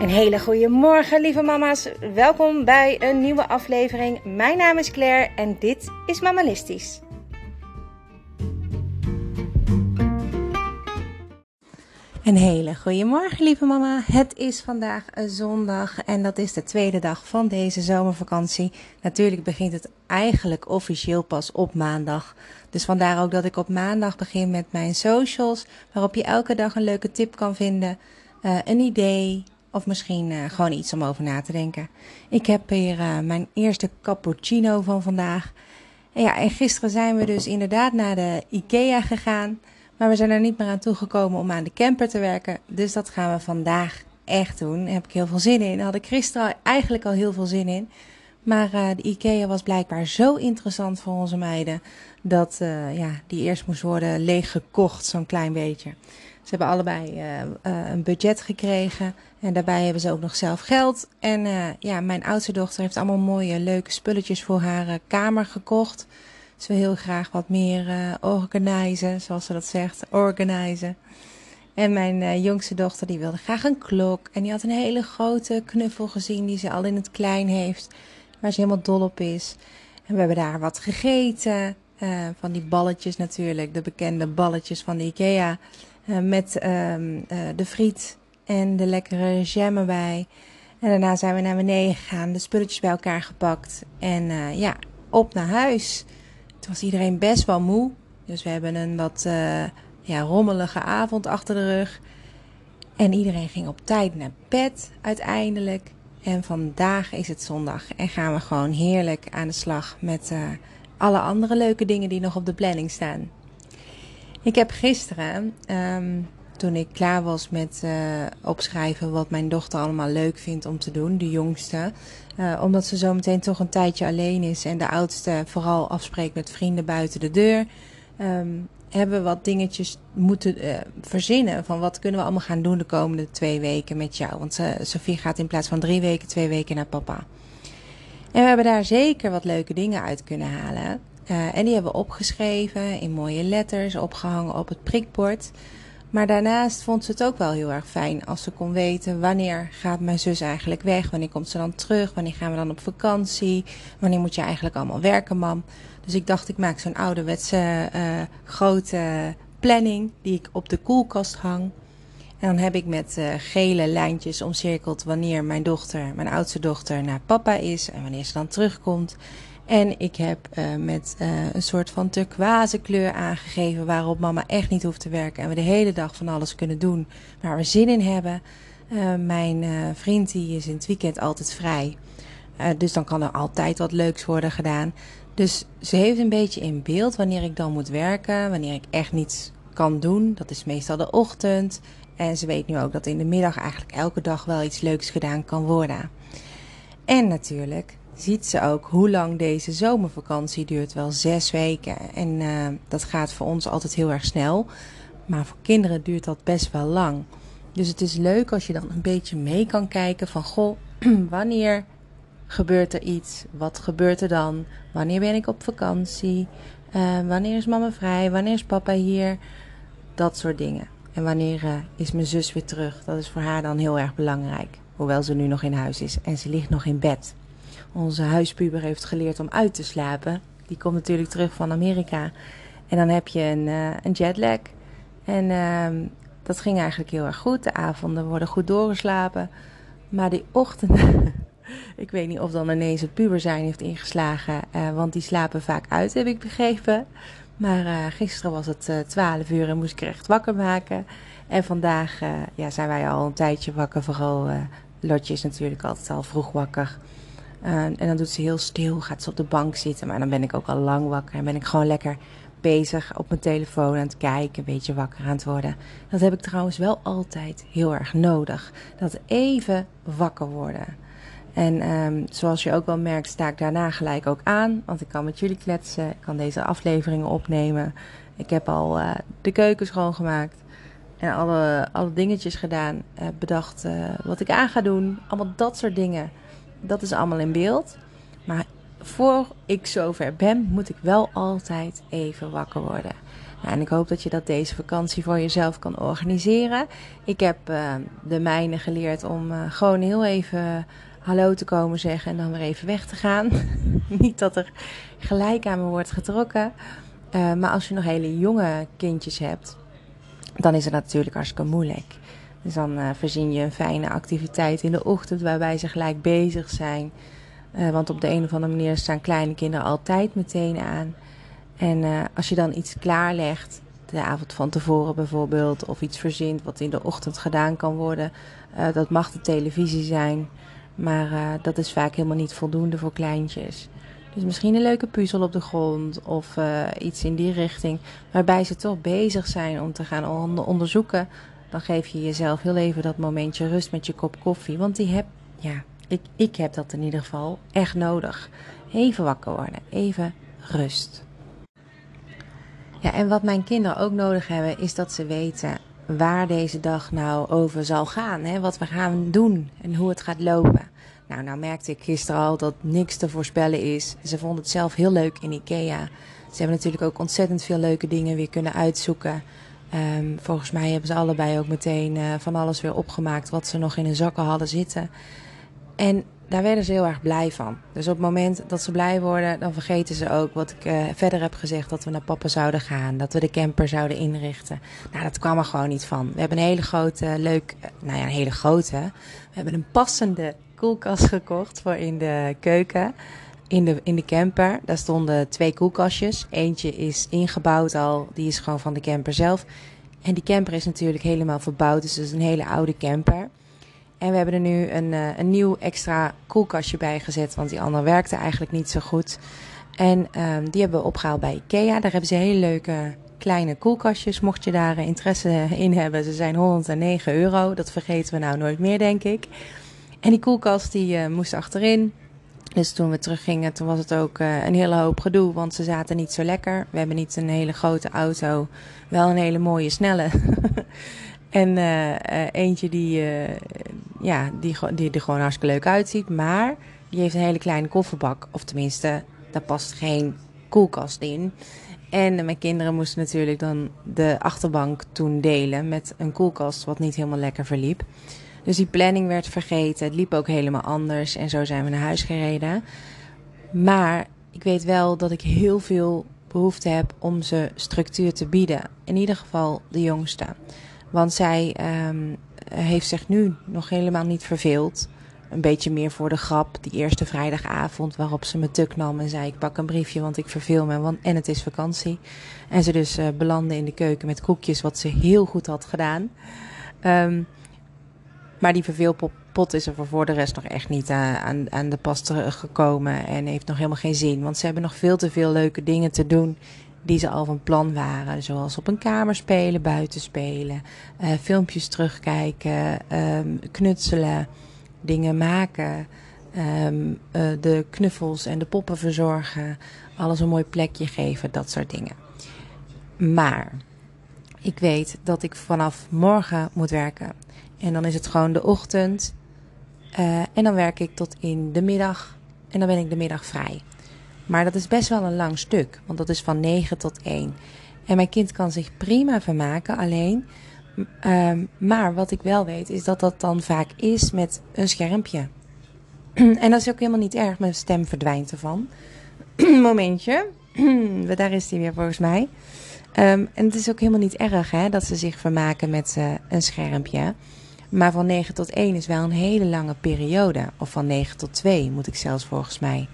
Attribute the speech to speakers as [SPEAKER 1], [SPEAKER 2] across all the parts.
[SPEAKER 1] Een hele goede morgen, lieve mama's. Welkom bij een nieuwe aflevering. Mijn naam is Claire en dit is Mamalistisch. Een hele goede morgen, lieve mama. Het is vandaag zondag en dat is de tweede dag van deze zomervakantie. Natuurlijk begint het eigenlijk officieel pas op maandag. Dus vandaar ook dat ik op maandag begin met mijn socials, waarop je elke dag een leuke tip kan vinden, uh, een idee, of misschien uh, gewoon iets om over na te denken. Ik heb hier uh, mijn eerste cappuccino van vandaag. En ja, en gisteren zijn we dus inderdaad naar de IKEA gegaan. Maar we zijn er niet meer aan toegekomen om aan de camper te werken. Dus dat gaan we vandaag echt doen. Daar heb ik heel veel zin in. Had ik gisteren eigenlijk al heel veel zin in. Maar uh, de IKEA was blijkbaar zo interessant voor onze meiden. Dat ja, die eerst moest worden leeggekocht, zo'n klein beetje. Ze hebben allebei uh, uh, een budget gekregen. En daarbij hebben ze ook nog zelf geld. En uh, ja, mijn oudste dochter heeft allemaal mooie, leuke spulletjes voor haar kamer gekocht. Ze wil heel graag wat meer organiseren, zoals ze dat zegt. Organiseren. En mijn jongste dochter die wilde graag een klok. En die had een hele grote knuffel gezien die ze al in het klein heeft. Waar ze helemaal dol op is. En we hebben daar wat gegeten. van die balletjes natuurlijk. De bekende balletjes van de Ikea. Uh, met um, uh, de friet en de lekkere jam erbij. En daarna zijn we naar beneden gegaan, de spulletjes bij elkaar gepakt. En uh, ja, op naar huis. Toen was iedereen best wel moe. Dus we hebben een wat ja, rommelige avond achter de rug. En iedereen ging op tijd naar bed uiteindelijk. En vandaag is het zondag en gaan we gewoon heerlijk aan de slag met alle andere leuke dingen die nog op de planning staan. Ik heb gisteren, um, toen ik klaar was met uh, opschrijven wat mijn dochter allemaal leuk vindt om te doen, de jongste, uh, omdat ze zo meteen toch een tijdje alleen is en de oudste vooral afspreekt met vrienden buiten de deur, um, hebben we wat dingetjes moeten uh, verzinnen van wat kunnen we allemaal gaan doen de komende twee weken met jou. Want Sophie gaat in plaats van drie weken, twee weken naar papa. En we hebben daar zeker wat leuke dingen uit kunnen halen. Uh, en die hebben we opgeschreven in mooie letters, opgehangen op het prikbord. Maar daarnaast vond ze het ook wel heel erg fijn als ze kon weten wanneer gaat mijn zus eigenlijk weg, wanneer komt ze dan terug, wanneer gaan we dan op vakantie, wanneer moet je eigenlijk allemaal werken, mam. Dus ik dacht, ik maak zo'n ouderwetse uh, grote planning die ik op de koelkast hang. En dan heb ik met uh, gele lijntjes omcirkeld wanneer mijn dochter, mijn oudste dochter, naar papa is en wanneer ze dan terugkomt. En ik heb uh, met uh, een soort van turquoise kleur aangegeven waarop mama echt niet hoeft te werken. En we de hele dag van alles kunnen doen waar we zin in hebben. Uh, mijn vriend die is in het weekend altijd vrij. dus dan kan er altijd wat leuks worden gedaan. Dus ze heeft een beetje in beeld wanneer ik dan moet werken. Wanneer ik echt niets kan doen. Dat is meestal de ochtend. En ze weet nu ook dat in de middag eigenlijk elke dag wel iets leuks gedaan kan worden. En natuurlijk ziet ze ook hoe lang deze zomervakantie duurt. Wel zes weken. En uh, dat gaat voor ons altijd heel erg snel. Maar voor kinderen duurt dat best wel lang. Dus het is leuk als je dan een beetje mee kan kijken van goh, wanneer gebeurt er iets? Wat gebeurt er dan? Wanneer ben ik op vakantie? Uh, wanneer is mama vrij? Wanneer is papa hier? Dat soort dingen. En wanneer uh, is mijn zus weer terug? Dat is voor haar dan heel erg belangrijk. Hoewel ze nu nog in huis is en ze ligt nog in bed. Onze huispuber heeft geleerd om uit te slapen. Die komt natuurlijk terug van Amerika. En dan heb je een, uh, een jetlag. En uh, dat ging eigenlijk heel erg goed. De avonden worden goed doorgeslapen. Maar die ochtenden. ik weet niet of dan ineens het puber zijn heeft ingeslagen. Uh, want die slapen vaak uit, heb ik begrepen. Maar uh, gisteren was het uh, 12 uur en moest ik er echt wakker maken. En vandaag ja, zijn wij al een tijdje wakker. Vooral Lotje is natuurlijk altijd al vroeg wakker. Uh, en dan doet ze heel stil, gaat ze op de bank zitten. Maar dan ben ik ook al lang wakker en ben ik gewoon lekker bezig op mijn telefoon aan het kijken, een beetje wakker aan het worden. Dat heb ik trouwens wel altijd heel erg nodig. Dat even wakker worden. En um, zoals je ook wel merkt, sta ik daarna gelijk ook aan. Want ik kan met jullie kletsen, ik kan deze afleveringen opnemen. Ik heb al uh, de keuken schoongemaakt. En alle, alle dingetjes gedaan. Uh, bedacht wat ik aan ga doen. Allemaal dat soort dingen dat is allemaal in beeld. Maar voor ik zover ben, moet ik wel altijd even wakker worden. Nou, en ik hoop dat je dat deze vakantie voor jezelf kan organiseren. Ik heb uh, de mijne geleerd om uh, gewoon heel even hallo te komen zeggen en dan weer even weg te gaan. Niet dat er gelijk aan me wordt getrokken. Uh, maar als je nog hele jonge kindjes hebt, dan is het natuurlijk hartstikke moeilijk. Dus dan uh, voorzien je een fijne activiteit in de ochtend waarbij ze gelijk bezig zijn. Uh, want op de een of andere manier staan kleine kinderen altijd meteen aan. En uh, als je dan iets klaarlegt, de avond van tevoren bijvoorbeeld, of iets verzint wat in de ochtend gedaan kan worden, dat mag de televisie zijn. Maar dat is vaak helemaal niet voldoende voor kleintjes. Dus misschien een leuke puzzel op de grond of iets in die richting. Waarbij ze toch bezig zijn om te gaan onderzoeken. Dan geef je jezelf heel even dat momentje rust met je kop koffie. Want die heb, ja, ik, ik heb dat in ieder geval echt nodig. Even wakker worden, even rust. Ja, en wat mijn kinderen ook nodig hebben, is dat ze weten waar deze dag nou over zal gaan. Hè? Wat we gaan doen en hoe het gaat lopen. Nou, nou merkte ik gisteren al dat niks te voorspellen is. Ze vonden het zelf heel leuk in Ikea. Ze hebben natuurlijk ook ontzettend veel leuke dingen weer kunnen uitzoeken. Um, volgens mij hebben ze allebei ook meteen uh, van alles weer opgemaakt wat ze nog in hun zakken hadden zitten. En daar werden ze heel erg blij van. Dus op het moment dat ze blij worden, dan vergeten ze ook wat ik uh, verder heb gezegd: dat we naar papa zouden gaan, dat we de camper zouden inrichten. Nou, dat kwam er gewoon niet van. We hebben een hele grote, leuk, nou ja, een hele grote. We hebben een passende koelkast gekocht voor in de keuken. In de, in de camper. Daar stonden twee koelkastjes. Eentje is ingebouwd al. Die is gewoon van de camper zelf. En die camper is natuurlijk helemaal verbouwd. Dus het is een hele oude camper. En we hebben er nu een, uh, een nieuw extra koelkastje bij gezet. Want die andere werkte eigenlijk niet zo goed. En um, die hebben we opgehaald bij Ikea. Daar hebben ze hele leuke kleine koelkastjes. Mocht je daar interesse in hebben. Ze zijn 109 euro. Dat vergeten we nou nooit meer, denk ik. En die koelkast die uh, moest achterin. Dus toen we teruggingen, toen was het ook uh, een hele hoop gedoe, want ze zaten niet zo lekker. We hebben niet een hele grote auto, wel een hele mooie snelle. en uh, eentje die, ja, die, die er gewoon hartstikke leuk uitziet, maar die heeft een hele kleine kofferbak. Of tenminste, daar past geen koelkast in. En mijn kinderen moesten natuurlijk dan de achterbank toen delen met een koelkast, wat niet helemaal lekker verliep. Dus die planning werd vergeten. Het liep ook helemaal anders. En zo zijn we naar huis gereden. Maar ik weet wel dat ik heel veel behoefte heb om ze structuur te bieden. In ieder geval de jongste. Want zij um, heeft zich nu nog helemaal niet verveeld. Een beetje meer voor de grap. Die eerste vrijdagavond waarop ze me tuk nam en zei: Ik pak een briefje, want ik verveel me. Want, en het is vakantie. En ze dus uh, belandde in de keuken met koekjes, wat ze heel goed had gedaan. Um, maar die verveelpot is er voor de rest nog echt niet aan, aan de pas gekomen. En heeft nog helemaal geen zin. Want ze hebben nog veel te veel leuke dingen te doen die ze al van plan waren. Zoals op een kamer spelen, buiten spelen, uh, filmpjes terugkijken, um, knutselen, dingen maken. Um, uh, de knuffels en de poppen verzorgen. Alles een mooi plekje geven, dat soort dingen. Maar ik weet dat ik vanaf morgen moet werken. En dan is het gewoon de ochtend. Uh, en dan werk ik tot in de middag. En dan ben ik de middag vrij. Maar dat is best wel een lang stuk. Want dat is van 9 tot 1. En mijn kind kan zich prima vermaken alleen. Uh, maar wat ik wel weet is dat dat dan vaak is met een schermpje. en dat is ook helemaal niet erg. Mijn stem verdwijnt ervan. Momentje. Daar is hij weer volgens mij. Um, en het is ook helemaal niet erg hè, dat ze zich vermaken met uh, een schermpje. Maar van 9 tot 1 is wel een hele lange periode. Of van 9 tot 2 moet ik zelfs volgens mij.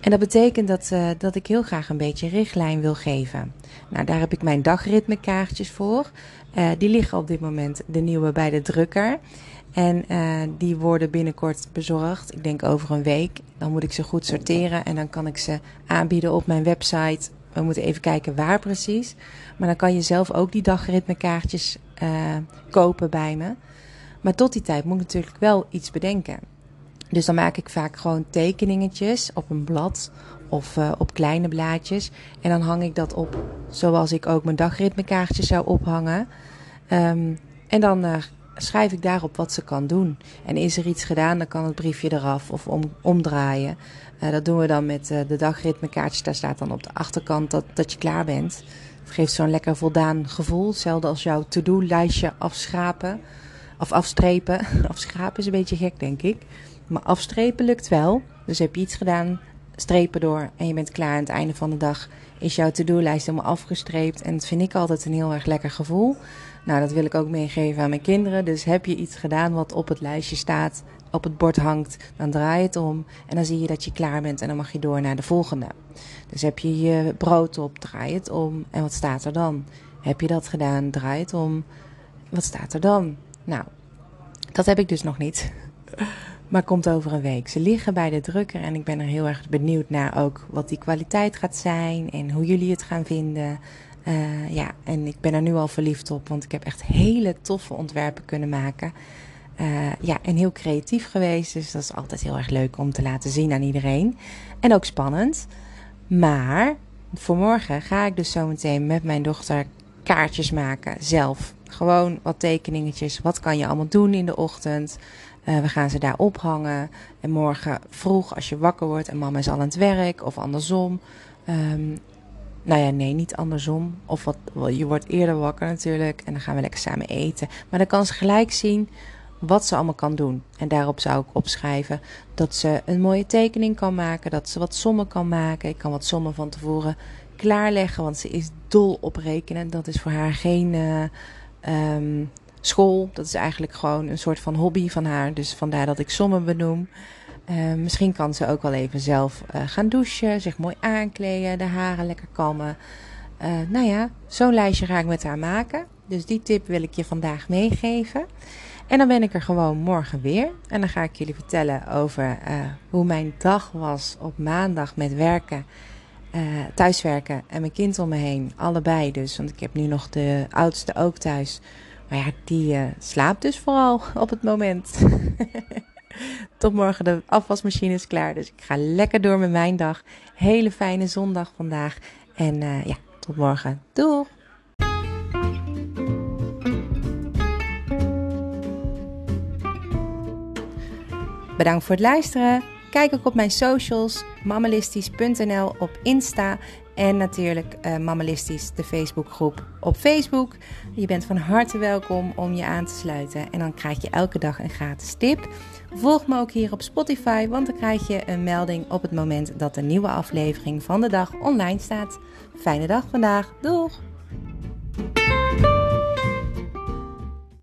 [SPEAKER 1] En dat betekent dat, uh, dat ik heel graag een beetje richtlijn wil geven. Nou, daar heb ik mijn dagritmekaartjes voor. Uh, die liggen op dit moment de nieuwe bij de drukker. En uh, die worden binnenkort bezorgd. Ik denk over een week. Dan moet ik ze goed sorteren en dan kan ik ze aanbieden op mijn website. We moeten even kijken waar precies. Maar dan kan je zelf ook die dagritmekaartjes kopen bij me. Maar tot die tijd moet ik natuurlijk wel iets bedenken. Dus dan maak ik vaak gewoon tekeningetjes op een blad of uh, op kleine blaadjes. En dan hang ik dat op zoals ik ook mijn dagritmekaartjes zou ophangen. Um, en dan uh, schrijf ik daarop wat ze kan doen. En is er iets gedaan, dan kan het briefje eraf of om, omdraaien. Uh, dat doen we dan met de dagritmekaartjes. Daar staat dan op de achterkant dat, dat je klaar bent. Het geeft zo'n lekker voldaan gevoel. Hetzelfde als jouw to-do-lijstje afschrapen. Of afstrepen. afschrapen is een beetje gek, denk ik. Maar afstrepen lukt wel. Dus heb je iets gedaan, strepen door en je bent klaar. Aan het einde van de dag is jouw to-do-lijst helemaal afgestreept. En dat vind ik altijd een heel erg lekker gevoel. Nou, dat wil ik ook meegeven aan mijn kinderen. Dus heb je iets gedaan wat op het lijstje staat, op het bord hangt, dan draai het om. En dan zie je dat je klaar bent en dan mag je door naar de volgende. Dus heb je je brood op, draai het om. En wat staat er dan? Heb je dat gedaan, draai het om. Wat staat er dan? Nou, dat heb ik dus nog niet. Maar komt over een week. Ze liggen bij de drukker en ik ben er heel erg benieuwd naar ook wat die kwaliteit gaat zijn en hoe jullie het gaan vinden. Uh, ja, en ik ben er nu al verliefd op, want ik heb echt hele toffe ontwerpen kunnen maken. Uh, ja, en heel creatief geweest. Dus dat is altijd heel erg leuk om te laten zien aan iedereen. En ook spannend. Maar voor morgen ga ik dus zometeen met mijn dochter kaartjes maken. Zelf. Gewoon wat tekeningetjes. Wat kan je allemaal doen in de ochtend? Uh, we gaan ze daar ophangen. En morgen vroeg, als je wakker wordt en mama is al aan het werk of andersom. Um, nou ja, nee, niet andersom. Of wat, je wordt eerder wakker natuurlijk. En dan gaan we lekker samen eten. Maar dan kan ze gelijk zien wat ze allemaal kan doen. En daarop zou ik opschrijven dat ze een mooie tekening kan maken. Dat ze wat sommen kan maken. Ik kan wat sommen van tevoren klaarleggen. Want ze is dol op rekenen. Dat is voor haar geen uh, um, school. Dat is eigenlijk gewoon een soort van hobby van haar. Dus vandaar dat ik sommen benoem. Uh, misschien kan ze ook wel even zelf uh, gaan douchen, zich mooi aankleden, de haren lekker kammen. Uh, nou ja, zo'n lijstje ga ik met haar maken. Dus die tip wil ik je vandaag meegeven. En dan ben ik er gewoon morgen weer. En dan ga ik jullie vertellen over hoe mijn dag was op maandag met werken, thuiswerken en mijn kind om me heen. Allebei dus, want ik heb nu nog de oudste ook thuis. Maar ja, die slaapt dus vooral op het moment. Tot morgen, de afwasmachine is klaar. Dus ik ga lekker door met mijn dag. Hele fijne zondag vandaag. En uh, ja, tot morgen. Doeg! Bedankt voor het luisteren. Kijk ook op mijn socials, mammalistisch.nl op Insta en natuurlijk uh, Mammalistisch, de Facebookgroep op Facebook. Je bent van harte welkom om je aan te sluiten. En dan krijg je elke dag een gratis tip. Volg me ook hier op Spotify, want dan krijg je een melding op het moment dat de nieuwe aflevering van de dag online staat. Fijne dag vandaag. Doeg!